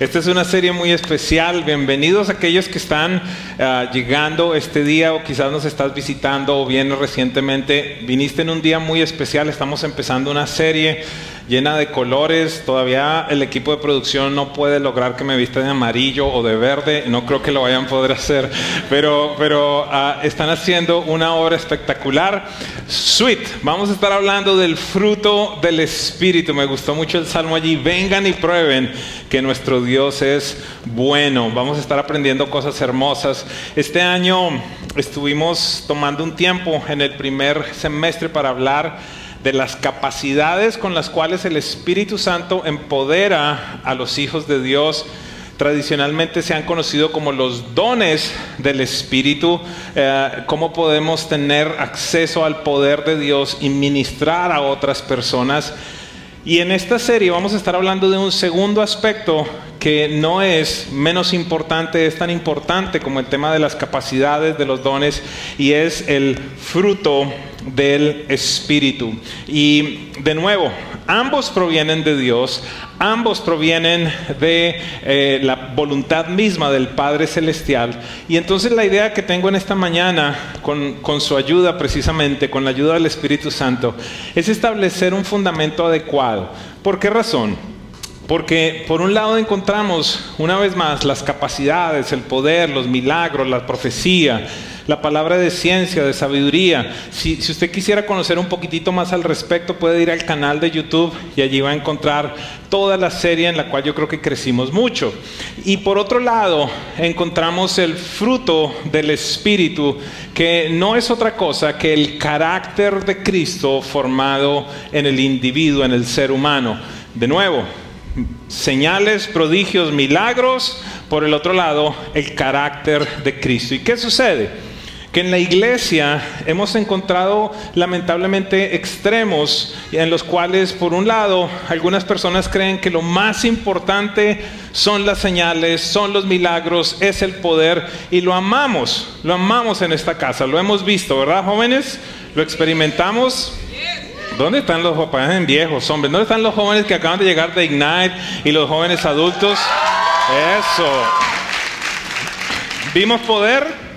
Esta es una serie muy especial. Bienvenidos a aquellos que están uh, llegando este día o quizás nos estás visitando o vienes recientemente. Viniste en un día muy especial. Estamos empezando una serie llena de colores. Todavía el equipo de producción no puede lograr que me vista de amarillo o de verde. No creo que lo vayan a poder hacer, pero, pero uh, están haciendo una obra espectacular. Sweet, vamos a estar hablando del fruto del Espíritu. Me gustó mucho el salmo allí. Vengan y prueben que nuestro Dios es bueno. Vamos a estar aprendiendo cosas hermosas. Este año estuvimos tomando un tiempo en el primer semestre para hablar de las capacidades con las cuales el Espíritu Santo empodera a los hijos de Dios. Tradicionalmente se han conocido como los dones del Espíritu, eh, cómo podemos tener acceso al poder de Dios y ministrar a otras personas. Y en esta serie vamos a estar hablando de un segundo aspecto que no es menos importante, es tan importante como el tema de las capacidades, de los dones, y es el fruto del Espíritu. Y de nuevo, ambos provienen de Dios, ambos provienen de eh, la voluntad misma del Padre Celestial. Y entonces la idea que tengo en esta mañana, con, con su ayuda precisamente, con la ayuda del Espíritu Santo, es establecer un fundamento adecuado. ¿Por qué razón? Porque por un lado encontramos una vez más las capacidades, el poder, los milagros, la profecía, la palabra de ciencia, de sabiduría. Si, usted quisiera conocer un poquitito más al respecto, puede ir al canal de YouTube y allí va a encontrar toda la serie en la cual yo creo que crecimos mucho. Y por otro lado, encontramos el fruto del Espíritu, que no es otra cosa que el carácter de Cristo formado en el individuo, en el ser humano. De nuevo, señales, prodigios, milagros, por el otro lado, el carácter de Cristo. ¿Y qué sucede? Que en la iglesia hemos encontrado lamentablemente extremos en los cuales, por un lado, algunas personas creen que lo más importante son las señales, son los milagros, es el poder y lo amamos, lo amamos en esta casa, lo hemos visto, ¿verdad jóvenes? Lo experimentamos. ¿Dónde están los jóvenes viejos, hombres? ¿Dónde están los jóvenes que acaban de llegar de Ignite y los jóvenes adultos? Eso. ¿Vimos poder?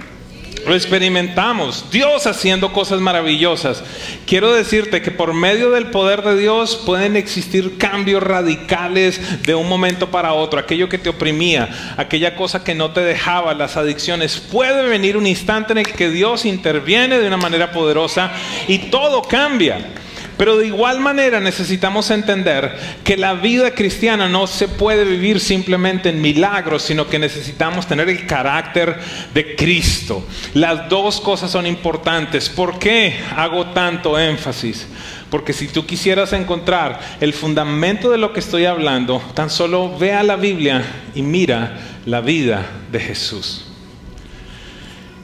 Lo experimentamos, Dios haciendo cosas maravillosas. Quiero decirte que por medio del poder de Dios pueden existir cambios radicales de un momento para otro. Aquello que te oprimía, aquella cosa que no te dejaba, las adicciones. Puede venir un instante en el que Dios interviene de una manera poderosa y todo cambia. Pero de igual manera necesitamos entender que la vida cristiana no se puede vivir simplemente en milagros, sino que necesitamos tener el carácter de Cristo. Las dos cosas son importantes. ¿Por qué hago tanto énfasis? Porque si tú quisieras encontrar el fundamento de lo que estoy hablando, tan solo ve a la Biblia y mira la vida de Jesús.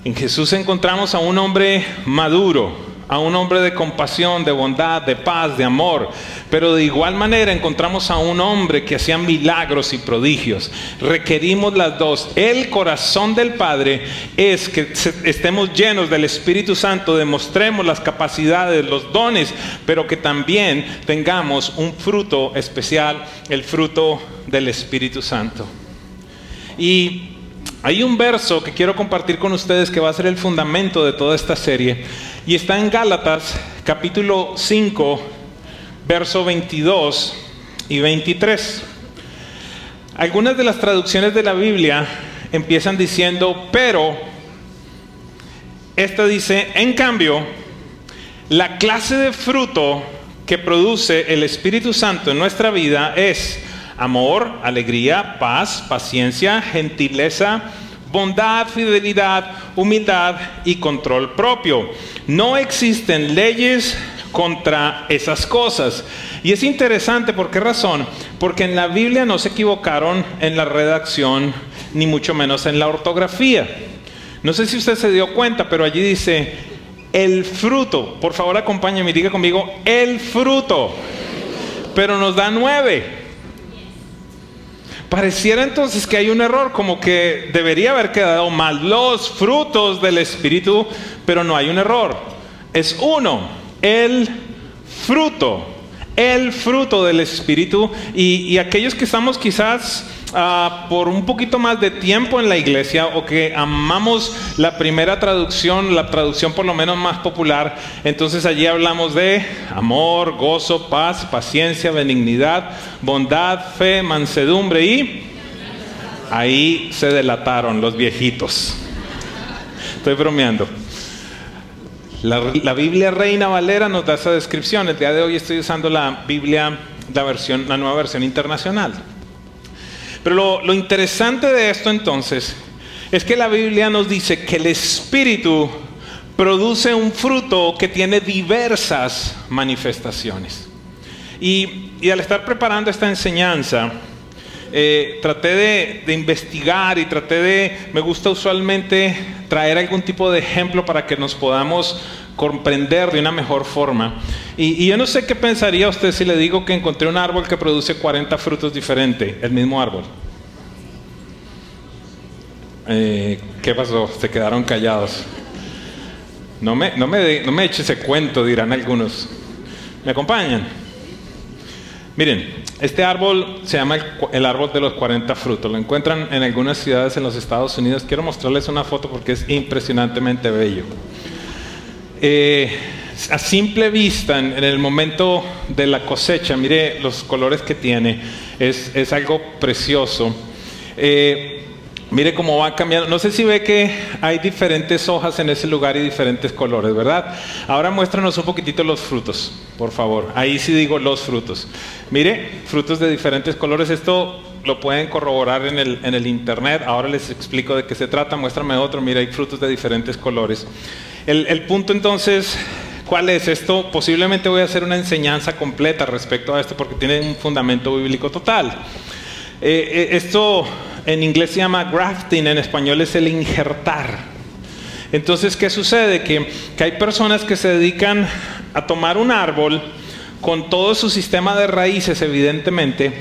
En Jesús encontramos a un hombre maduro, a un hombre de compasión, de bondad, de paz, de amor. Pero de igual manera encontramos a un hombre que hacía milagros y prodigios. Requerimos las dos. El corazón del Padre es que estemos llenos del Espíritu Santo, demostremos las capacidades, los dones, pero que también tengamos un fruto especial, el fruto del Espíritu Santo. Y hay un verso que quiero compartir con ustedes que va a ser el fundamento de toda esta serie y está en Gálatas capítulo 5, verso 22 y 23. Algunas de las traducciones de la Biblia empiezan diciendo, pero, esta dice, en cambio, la clase de fruto que produce el Espíritu Santo en nuestra vida es amor, alegría, paz, paciencia, gentileza, bondad, fidelidad, humildad y control propio. No existen leyes contra esas cosas. Y es interesante, ¿por qué razón? Porque en la Biblia no se equivocaron en la redacción ni mucho menos en la ortografía. No sé si usted se dio cuenta, pero allí dice el fruto. Por favor, acompáñeme y diga conmigo el fruto. Pero nos da nueve. Pareciera entonces que hay un error, como que debería haber quedado mal los frutos del Espíritu, pero no hay un error. Es uno, el fruto, el fruto del Espíritu. Y, aquellos que estamos quizás ah, por un poquito más de tiempo en la iglesia o que amamos la primera traducción, la traducción por lo menos más popular, entonces allí hablamos de amor, gozo, paz, paciencia, benignidad, bondad, fe, mansedumbre y ahí se delataron los viejitos. Estoy bromeando. La, Biblia Reina Valera nos da esa descripción. El día de hoy estoy usando la Biblia, la, versión, la nueva versión internacional. Pero lo, interesante de esto entonces es que la Biblia nos dice que el Espíritu produce un fruto que tiene diversas manifestaciones. Y al estar preparando esta enseñanza, eh, traté de, investigar y traté de, me gusta usualmente traer algún tipo de ejemplo para que nos podamos comprender de una mejor forma. Y, yo no sé qué pensaría usted si le digo que encontré un árbol que produce 40 frutos diferentes, el mismo árbol. Eh, ¿Qué pasó? Se quedaron callados. No me, no, me, no me eche ese cuento, dirán algunos. ¿Me acompañan? Miren, este árbol se llama el, árbol de los 40 frutos. Lo encuentran en algunas ciudades en los Estados Unidos. Quiero mostrarles una foto porque es impresionantemente bello. Eh, a simple vista, en, el momento de la cosecha, mire los colores que tiene. Es, algo precioso. Eh, Mire cómo va cambiando. No sé si ve que hay diferentes hojas en ese lugar y diferentes colores, ¿verdad? Ahora muéstranos un poquitito los frutos, por favor. Ahí sí digo los frutos. Mire, frutos de diferentes colores. Esto lo pueden corroborar en el, en el internet. Ahora les explico de qué se trata. Muéstrame otro. Mire, hay frutos de diferentes colores. El, punto entonces ¿Cuál es esto? Posiblemente voy a hacer una enseñanza completa respecto a esto porque tiene un fundamento bíblico total. Eh, eh, esto en inglés se llama grafting, en español es el injertar. Entonces, ¿qué sucede? Que, que hay personas que se dedican a tomar un árbol con todo su sistema de raíces, evidentemente,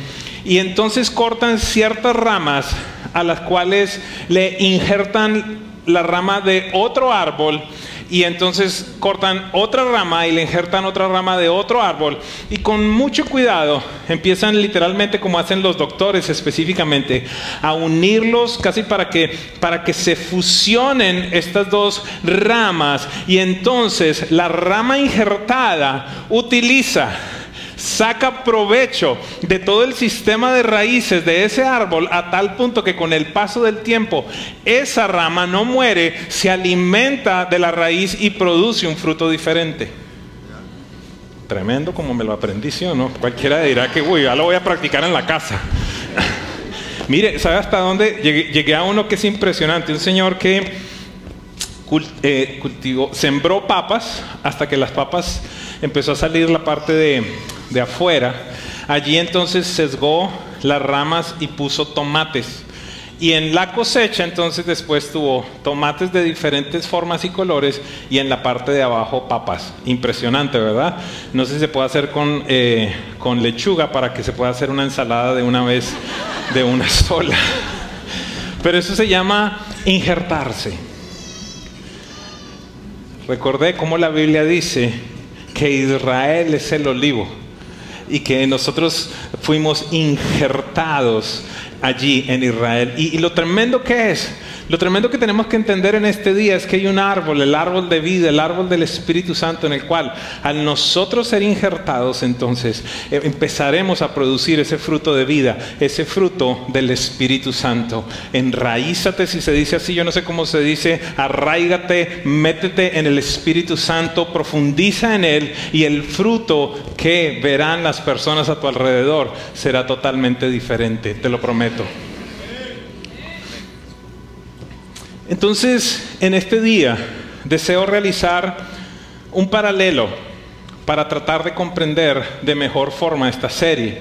y entonces cortan ciertas ramas a las cuales le injertan la rama de otro árbol y entonces cortan otra rama y le injertan otra rama de otro árbol. Y con mucho cuidado empiezan literalmente como hacen los doctores específicamente a unirlos casi para que para que se fusionen estas dos ramas. Y entonces la rama injertada utiliza saca provecho de todo el sistema de raíces de ese árbol a tal punto que con el paso del tiempo esa rama no muere, se alimenta de la raíz y produce un fruto diferente. Tremendo como me lo aprendí, ¿sí o no? Cualquiera dirá que, uy, ya lo voy a practicar en la casa. Mire, ¿sabe hasta dónde? Llegué, a uno que es impresionante, un señor que eh, cultivó, sembró papas hasta que las papas empezó a salir la parte de, de afuera, allí entonces sesgó las ramas y puso tomates. Y en la cosecha entonces después tuvo tomates de diferentes formas y colores y en la parte de abajo papas. Impresionante, ¿verdad? No sé si se puede hacer con, eh, con lechuga para que se pueda hacer una ensalada de una vez, de una sola. Pero eso se llama injertarse. Recordé cómo la Biblia dice que Israel es el olivo y que nosotros fuimos injertados allí en Israel. Y, lo tremendo que es lo tremendo que tenemos que entender en este día es que hay un árbol, el árbol de vida, el árbol del Espíritu Santo, en el cual al nosotros ser injertados, entonces eh, empezaremos a producir ese fruto de vida, ese fruto del Espíritu Santo. Enraízate, si se dice así, yo no sé cómo se dice, arraigate, métete en el Espíritu Santo, profundiza en él y el fruto que verán las personas a tu alrededor será totalmente diferente, te lo prometo. Entonces, en este día deseo realizar un paralelo para tratar de comprender de mejor forma esta serie.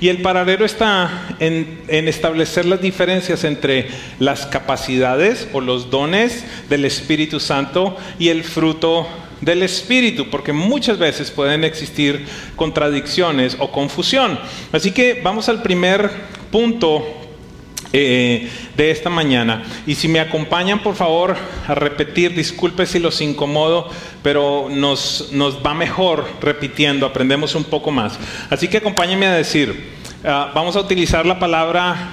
Y el paralelo está en, establecer las diferencias entre las capacidades o los dones del Espíritu Santo y el fruto del Espíritu, porque muchas veces pueden existir contradicciones o confusión. Así que vamos al primer punto eh, de esta mañana. Y si me acompañan, por favor, a repetir, disculpe si los incomodo, pero nos, nos va mejor repitiendo, aprendemos un poco más. Así que acompáñenme a decir, ah, vamos a utilizar la palabra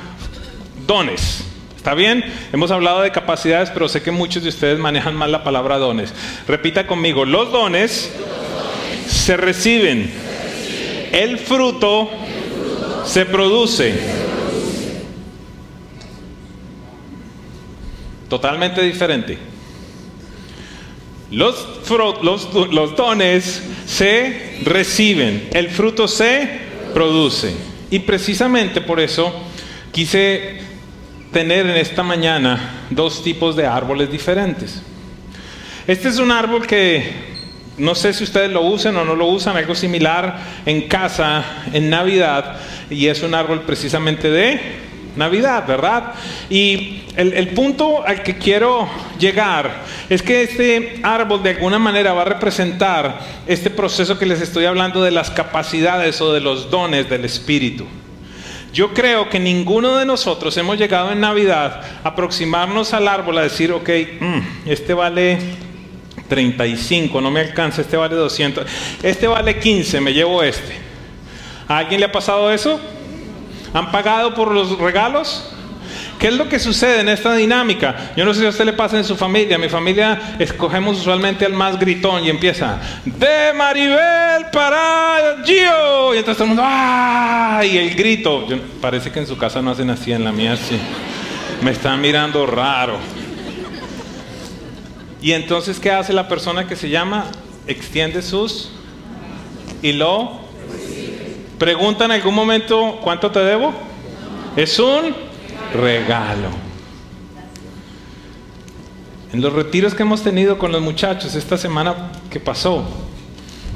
dones. ¿Está bien? Hemos hablado de capacidades, pero sé que muchos de ustedes manejan mal la palabra dones. Repita conmigo, los dones se reciben, el fruto se produce. Totalmente diferente. Los, los, dones se reciben, el fruto se produce. Y precisamente por eso quise tener en esta mañana dos tipos de árboles diferentes. Este es un árbol que no sé si ustedes lo usan o no lo usan, algo similar en casa, en Navidad, y es un árbol precisamente de Navidad, ¿verdad? Y el, el, punto al que quiero llegar es que este árbol de alguna manera va a representar este proceso que les estoy hablando de las capacidades o de los dones del Espíritu. Yo creo que ninguno de nosotros hemos llegado en Navidad a aproximarnos al árbol a decir, ok, mm, este vale 35, no me alcanza, este vale 200, este vale 15, me llevo este. ¿A alguien le ha pasado eso? ¿Han pagado por los regalos? ¿Qué es lo que sucede en esta dinámica? Yo no sé si a usted le pasa en su familia. Mi familia escogemos usualmente al más gritón y empieza de Maribel para Gio. Y entonces todo el mundo, ¡ah! Y el grito. parece que en su casa no hacen así, en la mía sí. Me están mirando raro. Y entonces, ¿qué hace la persona que se llama? Extiende sus y lo pregunta en algún momento, ¿cuánto te debo? Es un regalo. En los retiros que hemos tenido con los muchachos esta semana que pasó,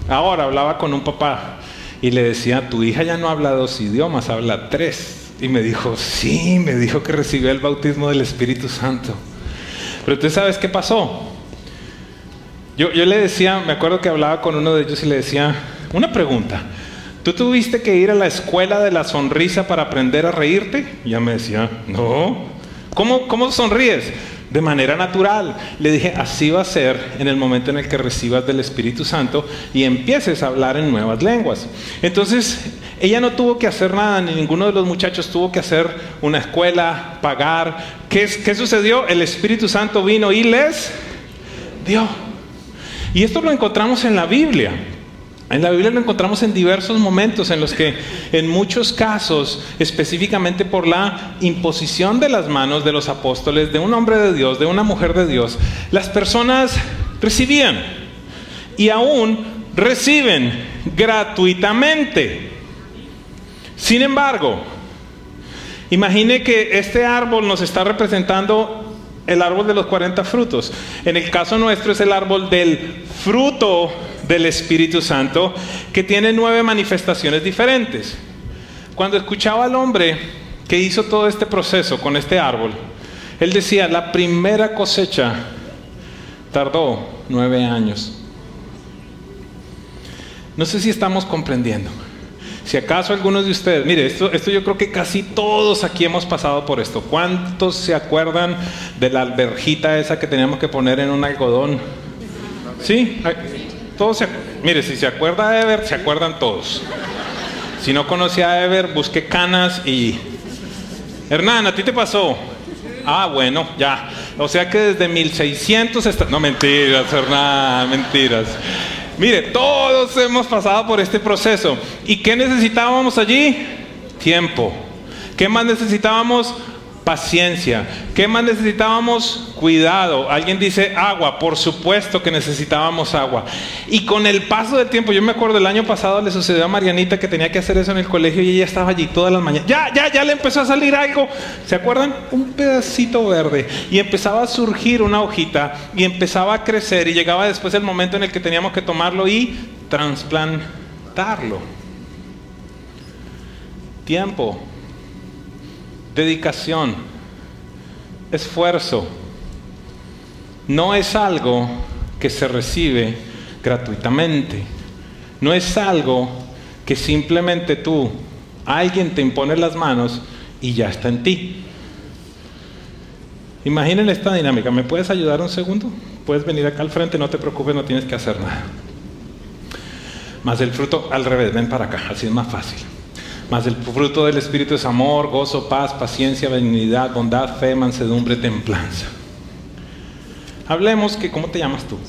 ahora hablaba con un papá y le decía, tu hija ya no habla dos idiomas, habla tres. Y me dijo, sí, me dijo que recibió el bautismo del Espíritu Santo. Pero tú sabes qué pasó. Yo, yo le decía, me acuerdo que hablaba con uno de ellos y le decía, una pregunta, ¿Tú tuviste que ir a la escuela de la sonrisa para aprender a reírte? ya me decía, no. ¿Cómo, ¿Cómo sonríes? De manera natural. Le dije, así va a ser en el momento en el que recibas del Espíritu Santo y empieces a hablar en nuevas lenguas. Entonces, ella no tuvo que hacer nada, ni ninguno de los muchachos tuvo que hacer una escuela, pagar. ¿Qué, qué sucedió? El Espíritu Santo vino y les dio. Y esto lo encontramos en la Biblia. En la Biblia lo encontramos en diversos momentos en los que en muchos casos, específicamente por la imposición de las manos de los apóstoles, de un hombre de Dios, de una mujer de Dios, las personas recibían y aún reciben gratuitamente. Sin embargo, imagine que este árbol nos está representando el árbol de los 40 frutos. En el caso nuestro es el árbol del fruto del Espíritu Santo que tiene nueve manifestaciones diferentes. Cuando escuchaba al hombre que hizo todo este proceso con este árbol, él decía, la primera cosecha tardó nueve años. No sé si estamos comprendiendo. Si acaso algunos de ustedes, mire, esto, esto yo creo que casi todos aquí hemos pasado por esto. ¿Cuántos se acuerdan de la alberjita esa que teníamos que poner en un algodón? ¿Sí? Todos mire, si se acuerda de Ever, se acuerdan todos. Si no conocía a Ever, busque canas y... Hernán, ¿a ti te pasó? Ah, bueno, ya. O sea que desde 1600 está... No, mentiras, Hernán, mentiras. Mire, todos hemos pasado por este proceso. ¿Y qué necesitábamos allí? Tiempo. ¿Qué más necesitábamos? Paciencia. ¿Qué más necesitábamos? Cuidado. Alguien dice agua, por supuesto que necesitábamos agua. Y con el paso del tiempo, yo me acuerdo el año pasado le sucedió a Marianita que tenía que hacer eso en el colegio y ella estaba allí todas las mañanas. Ya, ya, ya le empezó a salir algo. ¿Se acuerdan? Un pedacito verde. Y empezaba a surgir una hojita y empezaba a crecer y llegaba después el momento en el que teníamos que tomarlo y trasplantarlo tiempo, dedicación, esfuerzo. No es algo que se recibe gratuitamente. No es algo que simplemente tú, alguien te impone las manos y ya está en ti. Imaginen esta dinámica. ¿Me puedes ayudar un segundo? Puedes venir acá al frente, no te preocupes, no tienes que hacer nada. Más el fruto al revés, ven para acá, así es más fácil. Más el fruto del Espíritu es amor, gozo, paz, paciencia, benignidad, bondad, fe, mansedumbre, templanza. Hablemos que, ¿cómo te llamas tú?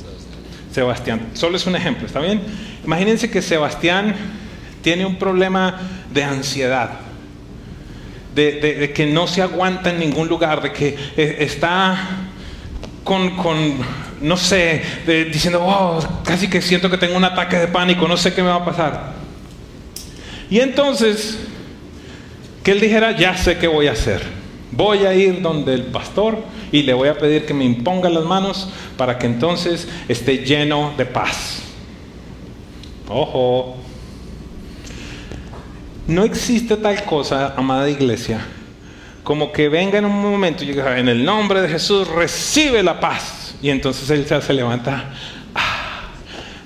Sebastián. Solo es un ejemplo, ¿está bien? Imagínense que Sebastián tiene un problema de ansiedad, de, que no se aguanta en ningún lugar, de que eh, está con, no sé, diciendo, oh, casi que siento que tengo un ataque de pánico, no sé qué me va a pasar. Y entonces, que él dijera, ya sé qué voy a hacer. Voy a ir donde el pastor y le voy a pedir que me imponga las manos para que entonces esté lleno de paz. Ojo. No existe tal cosa, amada iglesia, como que venga en un momento y diga, en el nombre de Jesús recibe la paz. Y entonces él se levanta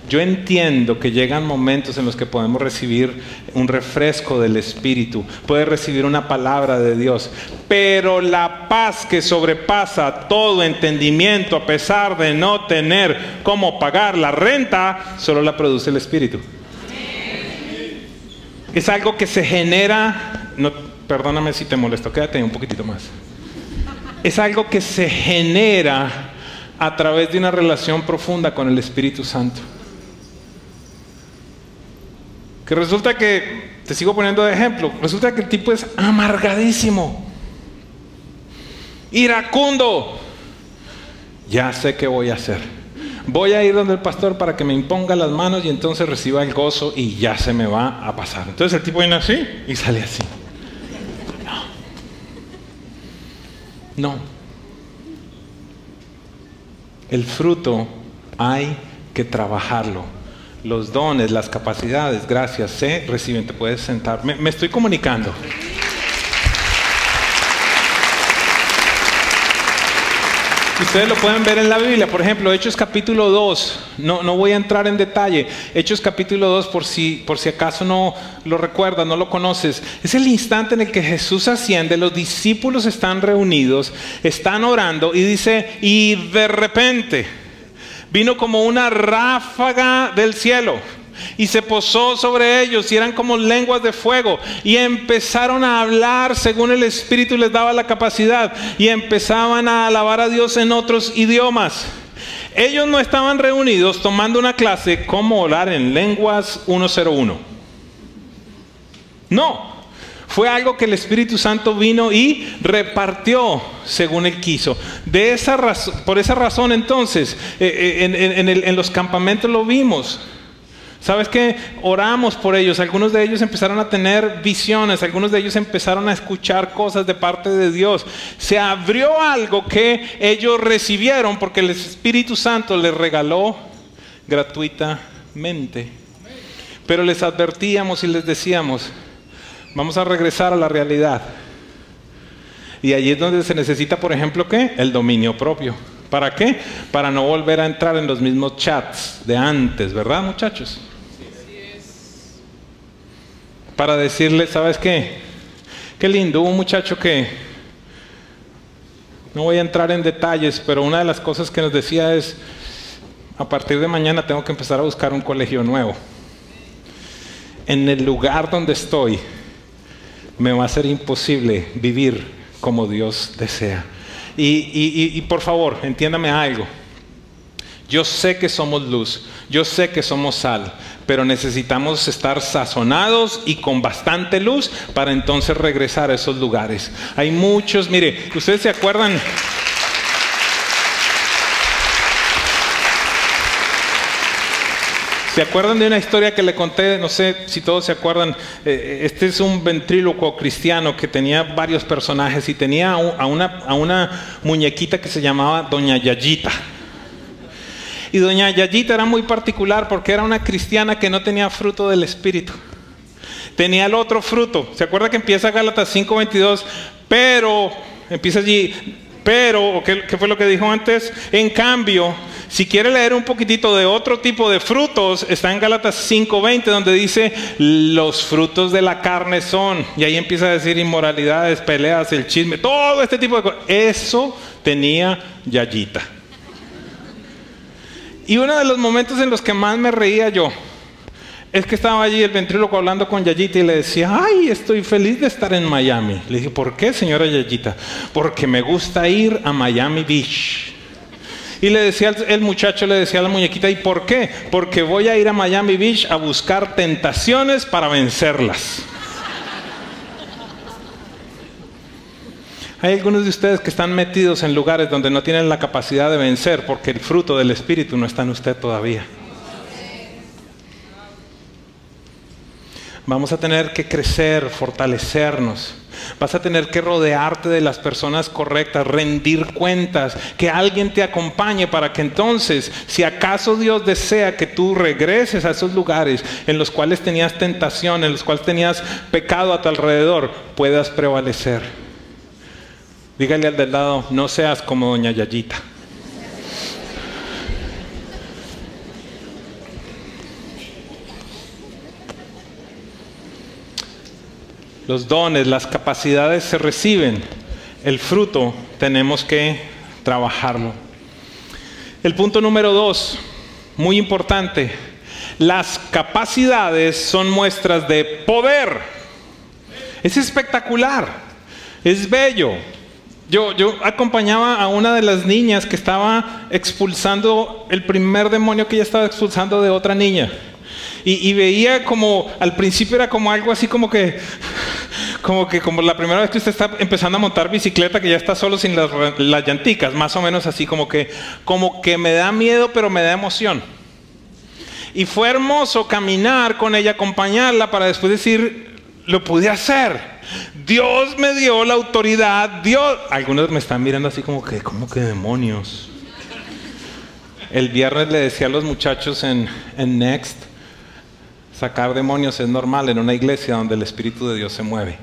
yo entiendo que llegan momentos en los que podemos recibir un refresco del Espíritu, puede recibir una palabra de Dios, pero la paz que sobrepasa todo entendimiento, a pesar de no tener cómo pagar la renta, solo la produce el Espíritu. Es algo que se genera, perdóname si te molesto, quédate un poquitito más. Es algo que se genera a través de una relación profunda con el Espíritu Santo. Que resulta que, te sigo poniendo de ejemplo, resulta que el tipo es amargadísimo, iracundo. Ya sé qué voy a hacer. Voy a ir donde el pastor para que me imponga las manos y entonces reciba el gozo y ya se me va a pasar. Entonces el tipo viene así y sale así. No. No. El fruto hay que trabajarlo los dones, las capacidades, gracias, se reciben, te puedes sentar. Me, estoy comunicando. Ustedes lo pueden ver en la Biblia, por ejemplo, Hechos capítulo 2, no, no voy a entrar en detalle, Hechos capítulo 2 por si, por si acaso no lo recuerdas, no lo conoces, es el instante en el que Jesús asciende, los discípulos están reunidos, están orando y dice, y de repente, vino como una ráfaga del cielo y se posó sobre ellos y eran como lenguas de fuego y empezaron a hablar según el Espíritu les daba la capacidad y empezaban a alabar a Dios en otros idiomas. Ellos no estaban reunidos tomando una clase como orar en lenguas 101. No, fue algo que el Espíritu Santo vino y repartió según él quiso. De esa por esa razón entonces, eh, eh, en, los campamentos lo vimos. ¿Sabes qué? Oramos por ellos. Algunos de ellos empezaron a tener visiones, algunos de ellos empezaron a escuchar cosas de parte de Dios. Se abrió algo que ellos recibieron porque el Espíritu Santo les regaló gratuitamente. Pero les advertíamos y les decíamos, Vamos a regresar a la realidad. Y allí es donde se necesita, por ejemplo, ¿qué? El dominio propio. ¿Para qué? Para no volver a entrar en los mismos chats de antes, ¿verdad, muchachos? Para decirle, ¿sabes qué? Qué lindo, un muchacho que, no voy a entrar en detalles, pero una de las cosas que nos decía es, a partir de mañana tengo que empezar a buscar un colegio nuevo. En el lugar donde estoy, me va a ser imposible vivir como Dios desea. Y, por favor, entiéndame algo. Yo sé que somos luz, yo sé que somos sal, pero necesitamos estar sazonados y con bastante luz para entonces regresar a esos lugares. Hay muchos, mire, ustedes se acuerdan... ¿Se acuerdan de una historia que le conté? No sé si todos se acuerdan. Eh, este es un ventrílocuo cristiano que tenía varios personajes y tenía a una, a una muñequita que se llamaba Doña Yayita. Y Doña Yayita era muy particular porque era una cristiana que no tenía fruto del Espíritu tenía el otro fruto. ¿Se acuerda que empieza Gálatas 5:22? Pero, empieza allí, pero, ¿qué, ¿qué, fue lo que dijo antes? En cambio, si quiere leer un poquitito de otro tipo de frutos, está en Gálatas 5:20, donde dice, los frutos de la carne son, y ahí empieza a decir inmoralidades, peleas, el chisme, todo este tipo de cosas. Eso tenía Yayita. Y uno de los momentos en los que más me reía yo, es que estaba allí el ventríloco hablando con Yayita y le decía, ay, estoy feliz de estar en Miami. Le dije, ¿por qué, señora Yayita? Porque me gusta ir a Miami Beach. Y le decía el muchacho, le decía a la muñequita, ¿y por qué? Porque voy a ir a Miami Beach a buscar tentaciones para vencerlas. Hay algunos de ustedes que están metidos en lugares donde no tienen la capacidad de vencer porque el fruto del Espíritu no está en usted todavía. Vamos a tener que crecer, fortalecernos. Vas a tener que rodearte de las personas correctas, rendir cuentas, que alguien te acompañe para que entonces, si acaso Dios desea que tú regreses a esos lugares en los cuales tenías tentación, en los cuales tenías pecado a tu alrededor, puedas prevalecer. Dígale al del lado, no seas como doña Yayita. Los dones, las capacidades se reciben. El fruto tenemos que trabajarlo. El punto número dos, muy importante. Las capacidades son muestras de poder. Es espectacular. Es bello. Yo, yo acompañaba a una de las niñas que estaba expulsando el primer demonio que ella estaba expulsando de otra niña. Y, veía como, al principio era como algo así como que, como que como la primera vez que usted está empezando a montar bicicleta, que ya está solo sin las, las llanticas, más o menos así como que, como que me da miedo pero me da emoción. Y fue hermoso caminar con ella, acompañarla para después decir, lo pude hacer. Dios me dio la autoridad. Dios. Algunos me están mirando así como que, ¿cómo que demonios? El viernes le decía a los muchachos en, en Next, sacar demonios es normal en una iglesia donde el Espíritu de Dios se mueve.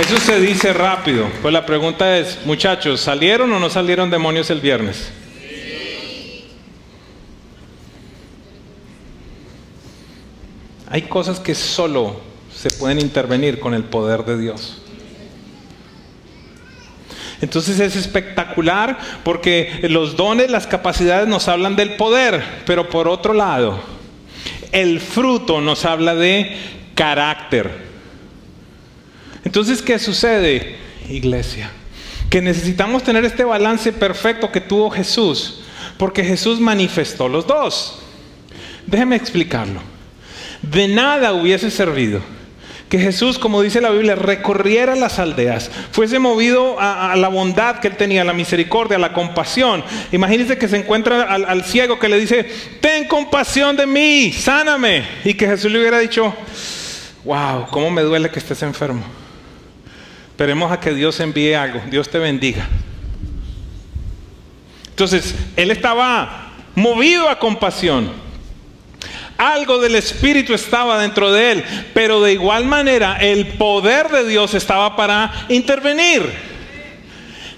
Eso se dice rápido. Pues la pregunta es, muchachos, ¿salieron o no salieron demonios el viernes? Hay cosas que solo se pueden intervenir con el poder de Dios. Entonces es espectacular porque los dones, las capacidades nos hablan del poder, pero por otro lado, el fruto nos habla de carácter. Entonces, ¿qué sucede, iglesia? Que necesitamos tener este balance perfecto que tuvo Jesús, porque Jesús manifestó los dos. Déjeme explicarlo. De nada hubiese servido que Jesús, como dice la Biblia, recorriera las aldeas, fuese movido a, la bondad que él tenía, a la misericordia, a la compasión. Imagínense que se encuentra al, al, ciego que le dice, ten compasión de mí, sáname. Y que Jesús le hubiera dicho, wow, cómo me duele que estés enfermo. Esperemos a que Dios envíe algo, Dios te bendiga. Entonces, él estaba movido a compasión. Algo del Espíritu estaba dentro de él, pero de igual manera el poder de Dios estaba para intervenir.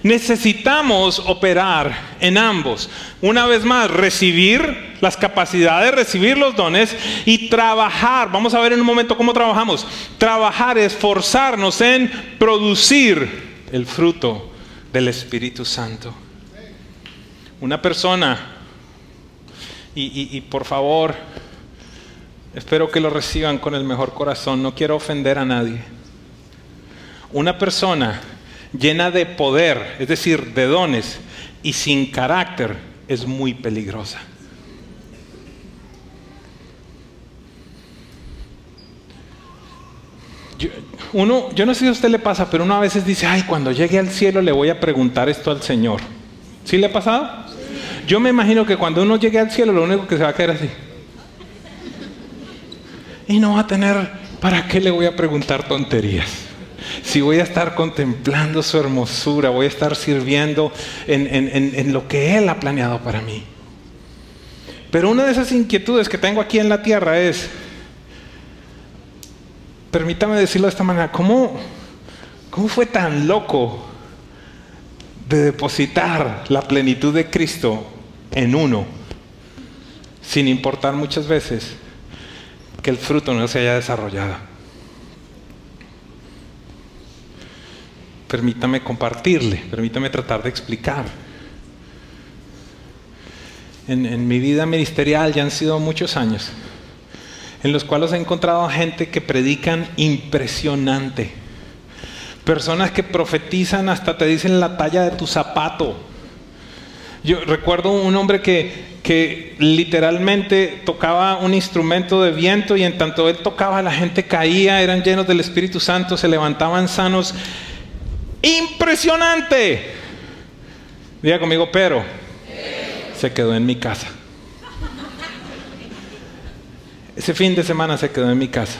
Necesitamos operar en ambos. Una vez más, recibir las capacidades, recibir los dones y trabajar. Vamos a ver en un momento cómo trabajamos. Trabajar, esforzarnos en producir el fruto del Espíritu Santo. Una persona, y, y, por favor, Espero que lo reciban con el mejor corazón. No quiero ofender a nadie. Una persona llena de poder, es decir, de dones y sin carácter, es muy peligrosa. Yo, uno, yo no sé si a usted le pasa, pero uno a veces dice, ay, cuando llegue al cielo le voy a preguntar esto al Señor. ¿Sí le ha pasado? Yo me imagino que cuando uno llegue al cielo lo único que se va a quedar así. Y no va a tener, ¿para qué le voy a preguntar tonterías? si voy a estar contemplando su hermosura, voy a estar sirviendo en, lo que Él ha planeado para mí. Pero una de esas inquietudes que tengo aquí en la tierra es, permítame decirlo de esta manera, ¿cómo, cómo fue tan loco de depositar la plenitud de Cristo en uno, sin importar muchas veces que el fruto no se haya desarrollado. Permítame compartirle, permítame tratar de explicar. En, mi vida ministerial ya han sido muchos años en los cuales he encontrado gente que predican impresionante. Personas que profetizan hasta te dicen la talla de tu zapato. Yo recuerdo un hombre que, que literalmente tocaba un instrumento de viento y en tanto él tocaba la gente caía, eran llenos del Espíritu Santo, se levantaban sanos. Impresionante. Diga conmigo, pero se quedó en mi casa. Ese fin de semana se quedó en mi casa.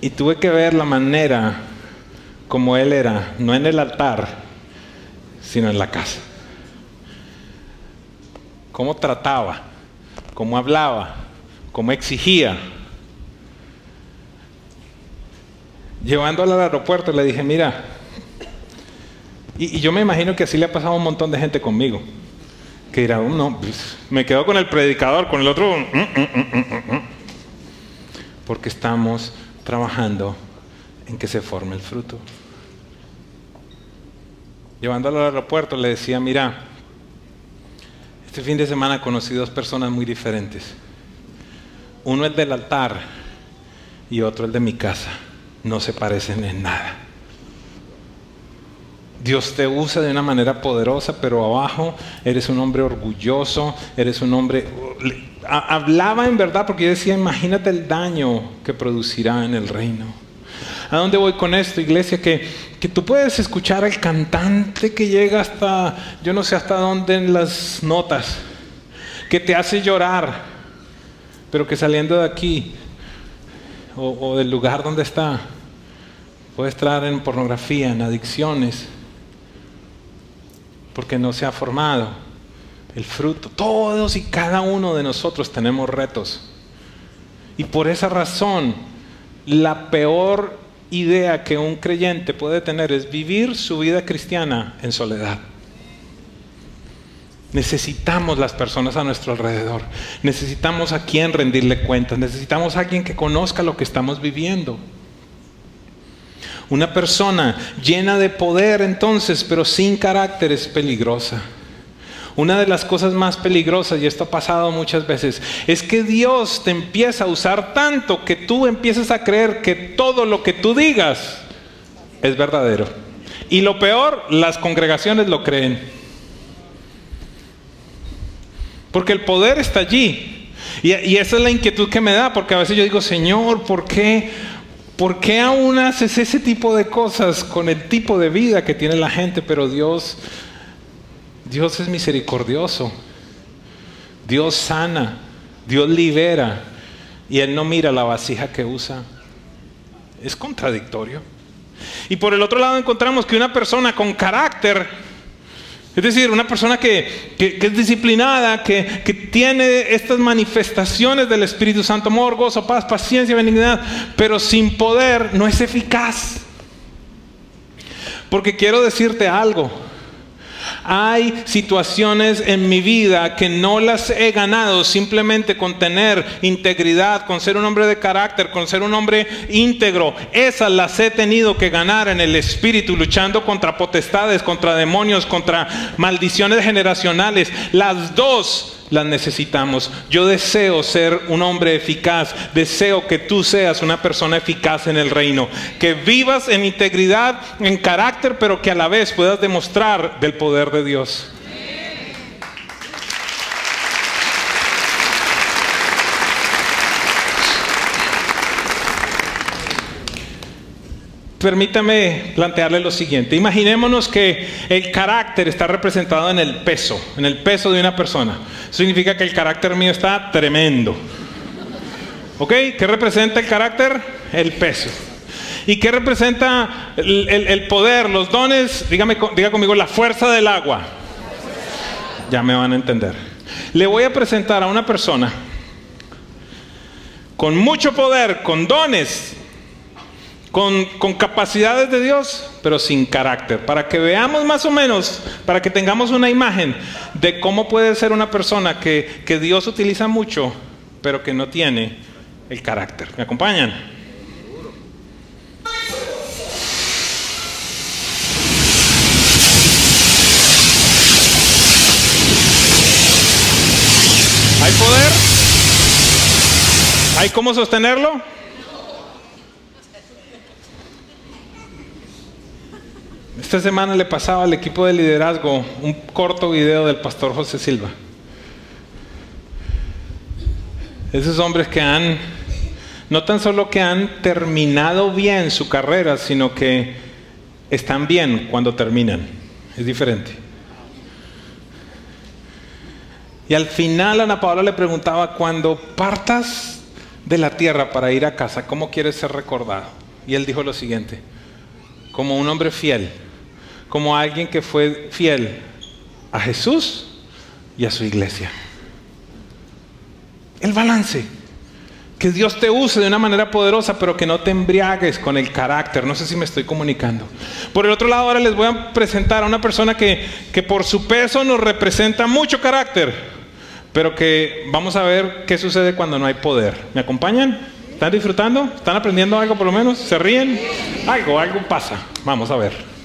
Y tuve que ver la manera como él era, no en el altar, sino en la casa cómo trataba, cómo hablaba, cómo exigía. Llevándola al aeropuerto le dije, mira, y, yo me imagino que así le ha pasado a un montón de gente conmigo, que dirá, oh, no, pues, me quedo con el predicador, con el otro, mm, mm, mm, porque estamos trabajando en que se forme el fruto. Llevándolo al aeropuerto le decía, mira, este fin de semana conocí dos personas muy diferentes. Uno el del altar y otro el de mi casa. No se parecen en nada. Dios te usa de una manera poderosa, pero abajo eres un hombre orgulloso, eres un hombre... Hablaba en verdad porque yo decía, imagínate el daño que producirá en el reino. ¿A dónde voy con esto, iglesia? Que, que tú puedes escuchar al cantante que llega hasta, yo no sé hasta dónde en las notas, que te hace llorar, pero que saliendo de aquí o, o del lugar donde está, puede estar en pornografía, en adicciones, porque no se ha formado el fruto. Todos y cada uno de nosotros tenemos retos. Y por esa razón, la peor idea que un creyente puede tener es vivir su vida cristiana en soledad. Necesitamos las personas a nuestro alrededor. Necesitamos a quien rendirle cuentas. Necesitamos a alguien que conozca lo que estamos viviendo. Una persona llena de poder entonces, pero sin carácter, es peligrosa. Una de las cosas más peligrosas, y esto ha pasado muchas veces, es que Dios te empieza a usar tanto que tú empiezas a creer que todo lo que tú digas es verdadero. Y lo peor, las congregaciones lo creen. Porque el poder está allí. Y, esa es la inquietud que me da, porque a veces yo digo, Señor, ¿por qué? ¿Por qué aún haces ese tipo de cosas con el tipo de vida que tiene la gente? Pero Dios Dios es misericordioso. Dios sana. Dios libera. Y Él no mira la vasija que usa. Es contradictorio. Y por el otro lado encontramos que una persona con carácter, es decir, una persona que, es disciplinada, que, que, tiene estas manifestaciones del Espíritu Santo, amor, gozo, paz, paciencia, benignidad, pero sin poder, no es eficaz. Porque quiero decirte algo, hay situaciones en mi vida que no las he ganado simplemente con tener integridad, con ser un hombre de carácter, con ser un hombre íntegro. Esas las he tenido que ganar en el espíritu, luchando contra potestades, contra demonios, contra maldiciones generacionales. Las dos las necesitamos. Yo deseo ser un hombre eficaz, deseo que tú seas una persona eficaz en el reino, que vivas en integridad, en carácter, pero que a la vez puedas demostrar del poder de Dios. Permítame plantearle lo siguiente. Imaginémonos que el carácter está representado en el peso, en el peso de una persona. Significa que el carácter mío está tremendo. ¿Ok? ¿Qué representa el carácter? El peso. ¿Y qué representa el, poder, los dones? Dígame, diga conmigo, la fuerza del agua. Ya me van a entender. Le voy a presentar a una persona con mucho poder, con dones, con, capacidades de Dios, pero sin carácter, para que veamos más o menos, para que tengamos una imagen de cómo puede ser una persona que, que Dios utiliza mucho, pero que no tiene el carácter. ¿Me acompañan? ¿Hay poder? ¿Hay cómo sostenerlo? Esta semana le pasaba al equipo de liderazgo un corto video del pastor José Silva. Esos hombres que han, no tan solo que han terminado bien su carrera, sino que están bien cuando terminan. Es diferente. Y al final Ana Paula le preguntaba, cuando partas de la tierra para ir a casa, ¿cómo quieres ser recordado? Y él dijo lo siguiente, como un hombre fiel, como alguien que fue fiel a Jesús y a su iglesia. El balance. Que Dios te use de una manera poderosa, pero que no te embriagues con el carácter. No sé si me estoy comunicando. Por el otro lado, ahora les voy a presentar a una persona que, que por su peso nos representa mucho carácter, pero que vamos a ver qué sucede cuando no hay poder. ¿Me acompañan? ¿Están disfrutando? ¿Están aprendiendo algo por lo menos? ¿Se ríen? Algo, algo pasa. Vamos a ver.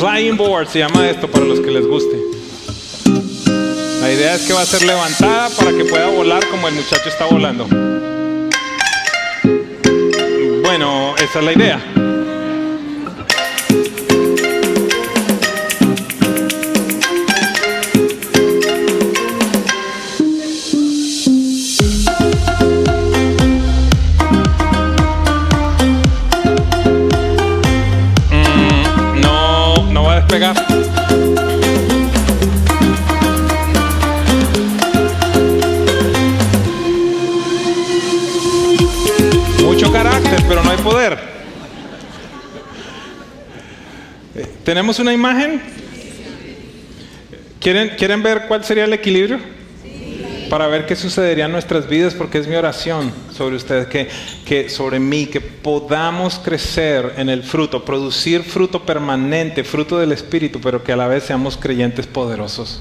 Flying board se llama esto para los que les guste. La idea es que va a ser levantada para que pueda volar como el muchacho está volando. Bueno, esa es la idea. ¿Tenemos una imagen? ¿Quieren, ¿Quieren ver cuál sería el equilibrio? Para ver qué sucedería en nuestras vidas, porque es mi oración sobre ustedes, que, que sobre mí, que podamos crecer en el fruto, producir fruto permanente, fruto del Espíritu, pero que a la vez seamos creyentes poderosos.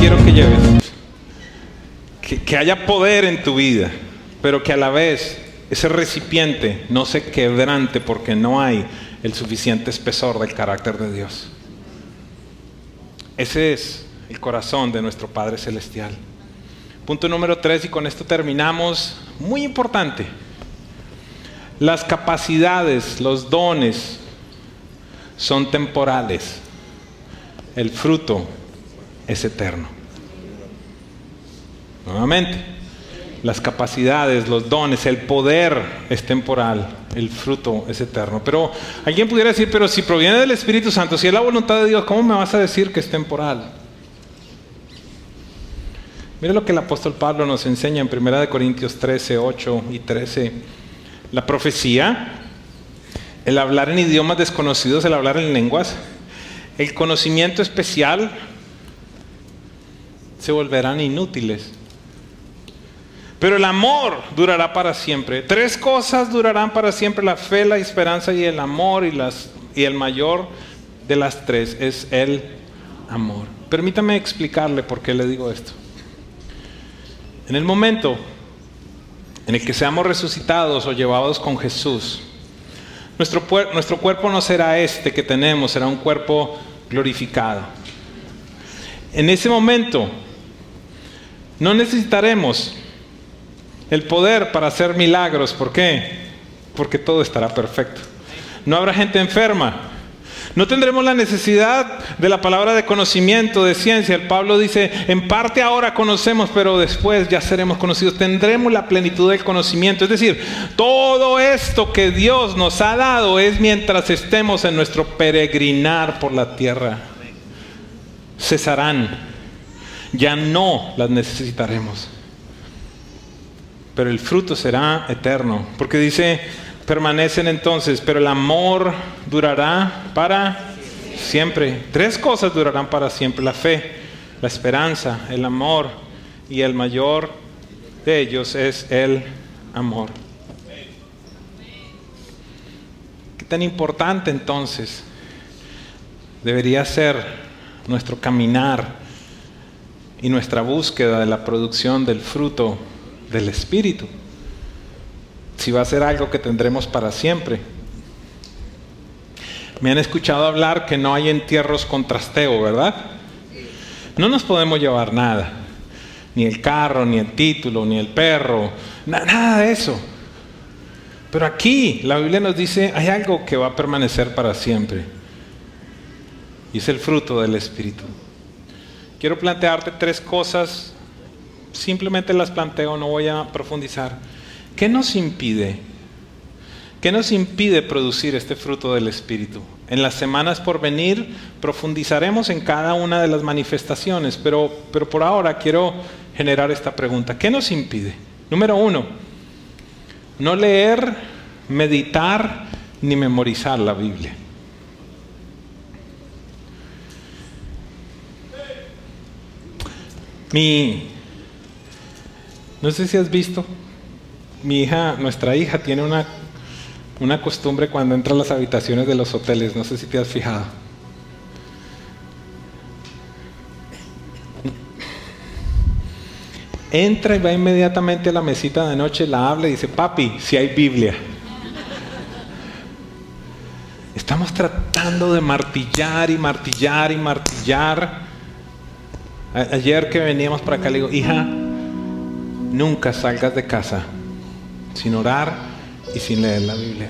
Quiero que lleves? Que, que haya poder en tu vida, pero que a la vez ese recipiente no se quebrante porque no hay el suficiente espesor del carácter de Dios. Ese es el corazón de nuestro Padre Celestial. Punto número tres, y con esto terminamos, muy importante. Las capacidades, los dones son temporales. El fruto es eterno. Nuevamente, las capacidades, los dones, el poder es temporal, el fruto es eterno. Pero alguien pudiera decir, pero si proviene del Espíritu Santo, si es la voluntad de Dios, ¿cómo me vas a decir que es temporal? Mire lo que el apóstol Pablo nos enseña en 1 Corintios 13, 8 y 13 la profecía, el hablar en idiomas desconocidos, el hablar en lenguas, el conocimiento especial, se volverán inútiles. Pero el amor durará para siempre. Tres cosas durarán para siempre, la fe, la esperanza y el amor. Y, el mayor de las tres es el amor. Permítame explicarle por qué le digo esto. En el momento en el que seamos resucitados o llevados con Jesús, nuestro, nuestro cuerpo no será este que tenemos, será un cuerpo glorificado. En ese momento no necesitaremos el poder para hacer milagros. ¿Por qué? Porque todo estará perfecto. No habrá gente enferma. No tendremos la necesidad de la palabra de conocimiento, de ciencia. El Pablo dice, en parte ahora conocemos, pero después ya seremos conocidos. Tendremos la plenitud del conocimiento. Es decir, todo esto que Dios nos ha dado es mientras estemos en nuestro peregrinar por la tierra. Cesarán. Ya no las necesitaremos. Pero el fruto será eterno. Porque dice permanecen entonces, pero el amor durará para siempre. Tres cosas durarán para siempre, la fe, la esperanza, el amor y el mayor de ellos es el amor. ¿Qué tan importante entonces debería ser nuestro caminar y nuestra búsqueda de la producción del fruto del Espíritu? si va a ser algo que tendremos para siempre. Me han escuchado hablar que no hay entierros con trasteo, ¿verdad? No nos podemos llevar nada, ni el carro, ni el título, ni el perro, nada de eso. Pero aquí la Biblia nos dice, hay algo que va a permanecer para siempre. Y es el fruto del Espíritu. Quiero plantearte tres cosas, simplemente las planteo, no voy a profundizar. ¿Qué nos impide? ¿Qué nos impide producir este fruto del Espíritu? En las semanas por venir profundizaremos en cada una de las manifestaciones, pero, pero por ahora quiero generar esta pregunta. ¿Qué nos impide? Número uno, no leer, meditar ni memorizar la Biblia. Mi, no sé si has visto, mi hija, nuestra hija tiene una, una costumbre cuando entra a las habitaciones de los hoteles, no sé si te has fijado. Entra y va inmediatamente a la mesita de noche, la habla y dice, papi, si hay Biblia. Estamos tratando de martillar y martillar y martillar. Ayer que veníamos para acá le digo, hija, nunca salgas de casa sin orar y sin leer la Biblia.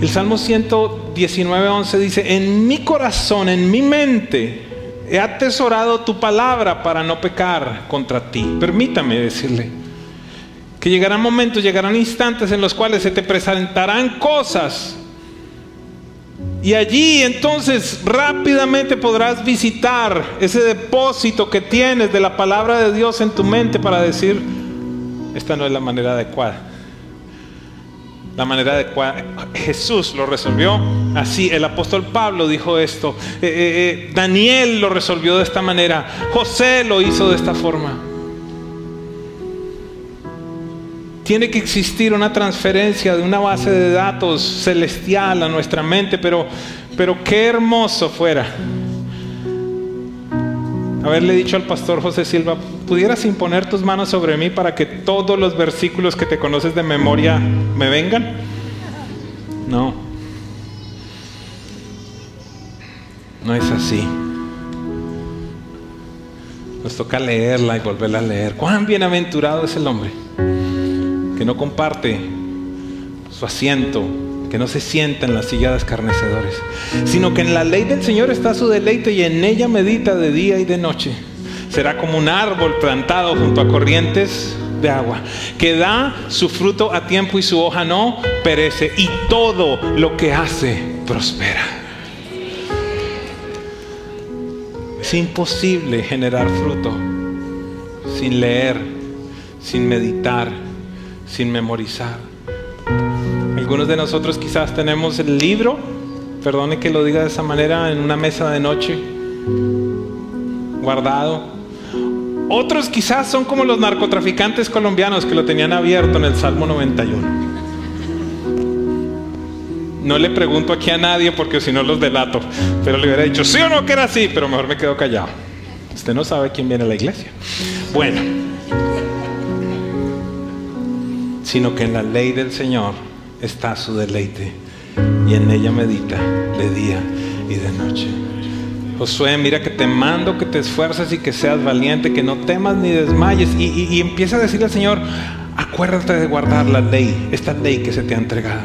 El Salmo 119, 11 dice, en mi corazón, en mi mente, he atesorado tu palabra para no pecar contra ti. Permítame decirle que llegarán momentos, llegarán instantes en los cuales se te presentarán cosas. Y allí entonces rápidamente podrás visitar ese depósito que tienes de la palabra de Dios en tu mente para decir, esta no es la manera adecuada. La manera adecuada. Jesús lo resolvió así. El apóstol Pablo dijo esto. Eh, eh, eh, Daniel lo resolvió de esta manera. José lo hizo de esta forma. Tiene que existir una transferencia de una base de datos celestial a nuestra mente, pero, pero qué hermoso fuera haberle dicho al pastor José Silva, ¿pudieras imponer tus manos sobre mí para que todos los versículos que te conoces de memoria me vengan? No. No es así. Nos toca leerla y volverla a leer. Cuán bienaventurado es el hombre que no comparte su asiento que no se sienta en la silla de escarnecedores, sino que en la ley del Señor está su deleite y en ella medita de día y de noche. Será como un árbol plantado junto a corrientes de agua, que da su fruto a tiempo y su hoja no perece, y todo lo que hace prospera. Es imposible generar fruto sin leer, sin meditar, sin memorizar. Algunos de nosotros quizás tenemos el libro, perdone que lo diga de esa manera, en una mesa de noche, guardado. Otros quizás son como los narcotraficantes colombianos que lo tenían abierto en el Salmo 91. No le pregunto aquí a nadie porque si no los delato, pero le hubiera dicho sí o no que era así, pero mejor me quedo callado. Usted no sabe quién viene a la iglesia. Bueno, sino que en la ley del Señor está su deleite y en ella medita de día y de noche. Josué, mira que te mando que te esfuerces y que seas valiente, que no temas ni desmayes. Y, empieza a decirle al Señor, acuérdate de guardar la ley, esta ley que se te ha entregado.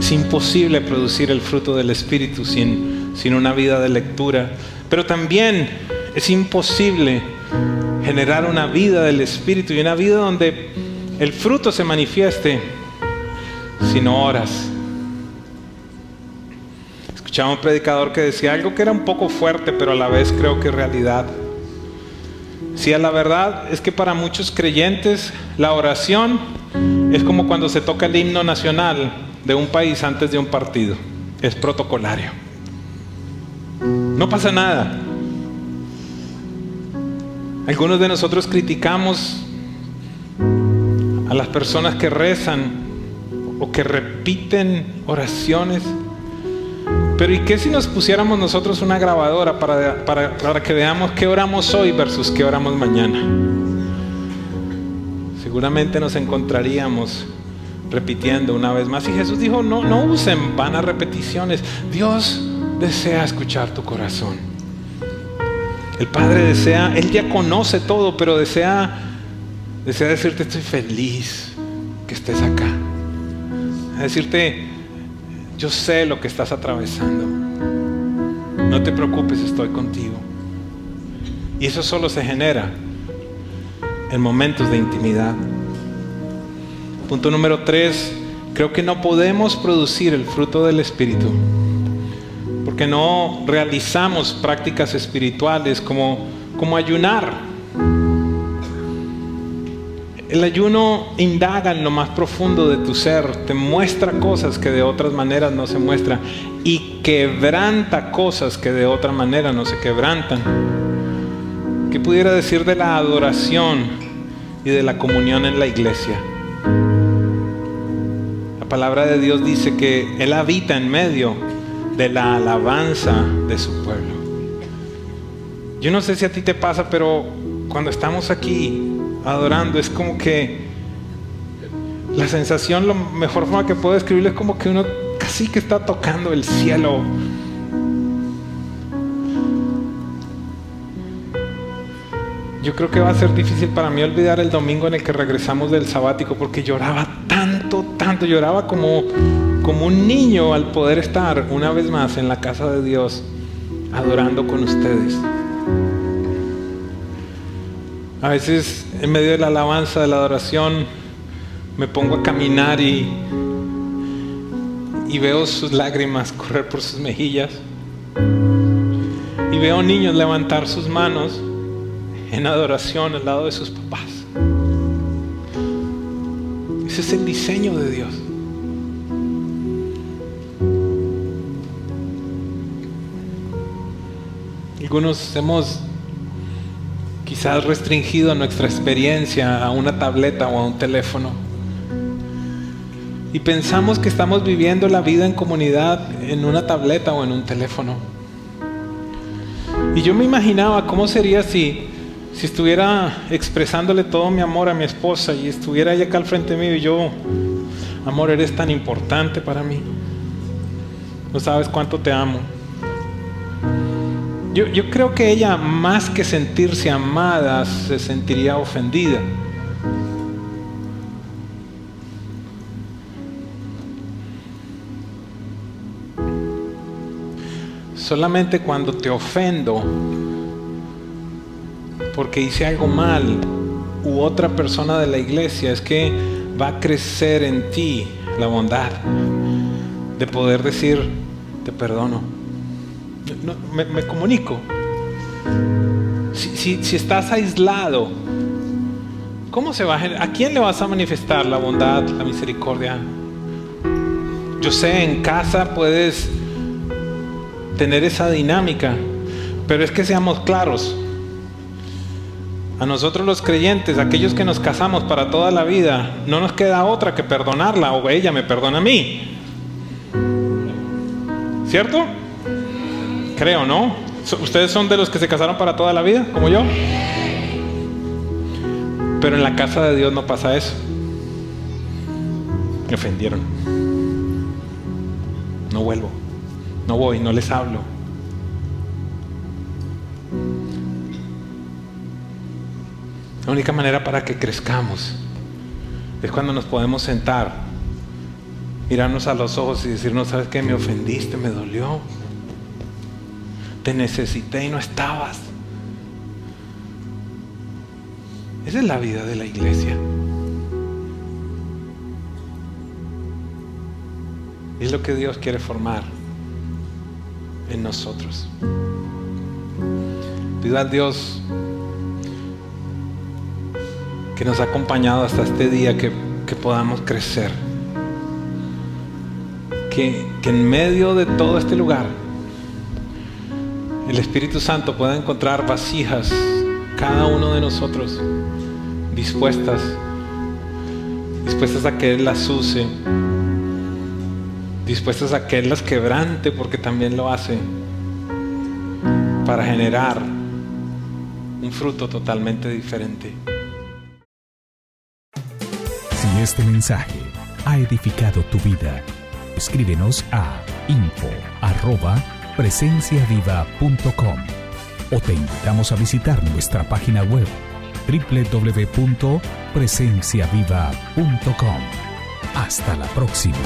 Es imposible producir el fruto del Espíritu sin, sin una vida de lectura, pero también es imposible generar una vida del Espíritu y una vida donde el fruto se manifieste si no oras. Escuchaba un predicador que decía algo que era un poco fuerte, pero a la vez creo que es realidad. Si a la verdad es que para muchos creyentes la oración es como cuando se toca el himno nacional de un país antes de un partido. Es protocolario. No pasa nada. Algunos de nosotros criticamos las personas que rezan o que repiten oraciones. Pero ¿y qué si nos pusiéramos nosotros una grabadora para, para, que veamos qué oramos hoy versus qué oramos mañana? Seguramente nos encontraríamos repitiendo una vez más. Y Jesús dijo, no, no usen vanas repeticiones. Dios desea escuchar tu corazón. El Padre desea, Él ya conoce todo, pero desea, desea decirte, estoy feliz que estés acá a decirte, yo sé lo que estás atravesando. No te preocupes, estoy contigo. Y eso solo se genera en momentos de intimidad. Punto número tres, creo que no podemos producir el fruto del Espíritu porque no realizamos prácticas espirituales como, como ayunar el ayuno indaga en lo más profundo de tu ser, te muestra cosas que de otras maneras no se muestran y quebranta cosas que de otra manera no se quebrantan. ¿Qué pudiera decir de la adoración y de la comunión en la iglesia? La palabra de Dios dice que Él habita en medio de la alabanza de su pueblo. Yo no sé si a ti te pasa, pero cuando estamos aquí adorando, es como que la sensación, la mejor forma que puedo describirlo es como que uno casi que está tocando el cielo. Yo creo que va a ser difícil para mí olvidar el domingo en el que regresamos del sabático porque lloraba tanto, tanto, lloraba como, como un niño al poder estar una vez más en la casa de Dios adorando con ustedes. A veces en medio de la alabanza, de la adoración, me pongo a caminar y, y veo sus lágrimas correr por sus mejillas. Y veo niños levantar sus manos en adoración al lado de sus papás. Ese es el diseño de Dios. Algunos hemos quizás restringido nuestra experiencia a una tableta o a un teléfono. Y pensamos que estamos viviendo la vida en comunidad en una tableta o en un teléfono. Y yo me imaginaba cómo sería si, si estuviera expresándole todo mi amor a mi esposa y estuviera ella acá al frente mío y yo, amor, eres tan importante para mí. No sabes cuánto te amo. Yo, creo que ella, más que sentirse amada, se sentiría ofendida. Solamente cuando te ofendo porque hice algo mal u otra persona de la iglesia es que va a crecer en ti la bondad de poder decir, te perdono me, comunico. Si, estás aislado, ¿cómo se va a, a quién le vas a manifestar la bondad, la misericordia? Yo sé, en casa puedes tener esa dinámica, pero es que seamos claros. A nosotros los creyentes, aquellos que nos casamos para toda la vida, no nos queda otra que perdonarla o ella me perdona a mí. ¿Cierto? Creo, ¿no? ¿Ustedes son de los que se casaron para toda la vida, como yo? Pero en la casa de Dios no pasa eso. Me ofendieron. No vuelvo. No voy, no les hablo. La única manera para que crezcamos es cuando nos podemos sentar, mirarnos a los ojos y decirnos, ¿sabes qué? Me ofendiste, me dolió. Te necesité y no estabas. Esa es la vida de la iglesia. Es lo que Dios quiere formar en nosotros. Pido a Dios que nos ha acompañado hasta este día que, podamos crecer. Que, que en medio de todo este lugar el Espíritu Santo pueda encontrar vasijas, cada uno de nosotros, dispuestas, dispuestas a que Él las use, dispuestas a que Él las quebrante, porque también lo hace, para generar un fruto totalmente diferente. Si este mensaje ha edificado tu vida, escríbenos a info@presenciaviva.com o te invitamos a visitar nuestra página web www.presenciaviva.com. Hasta la próxima.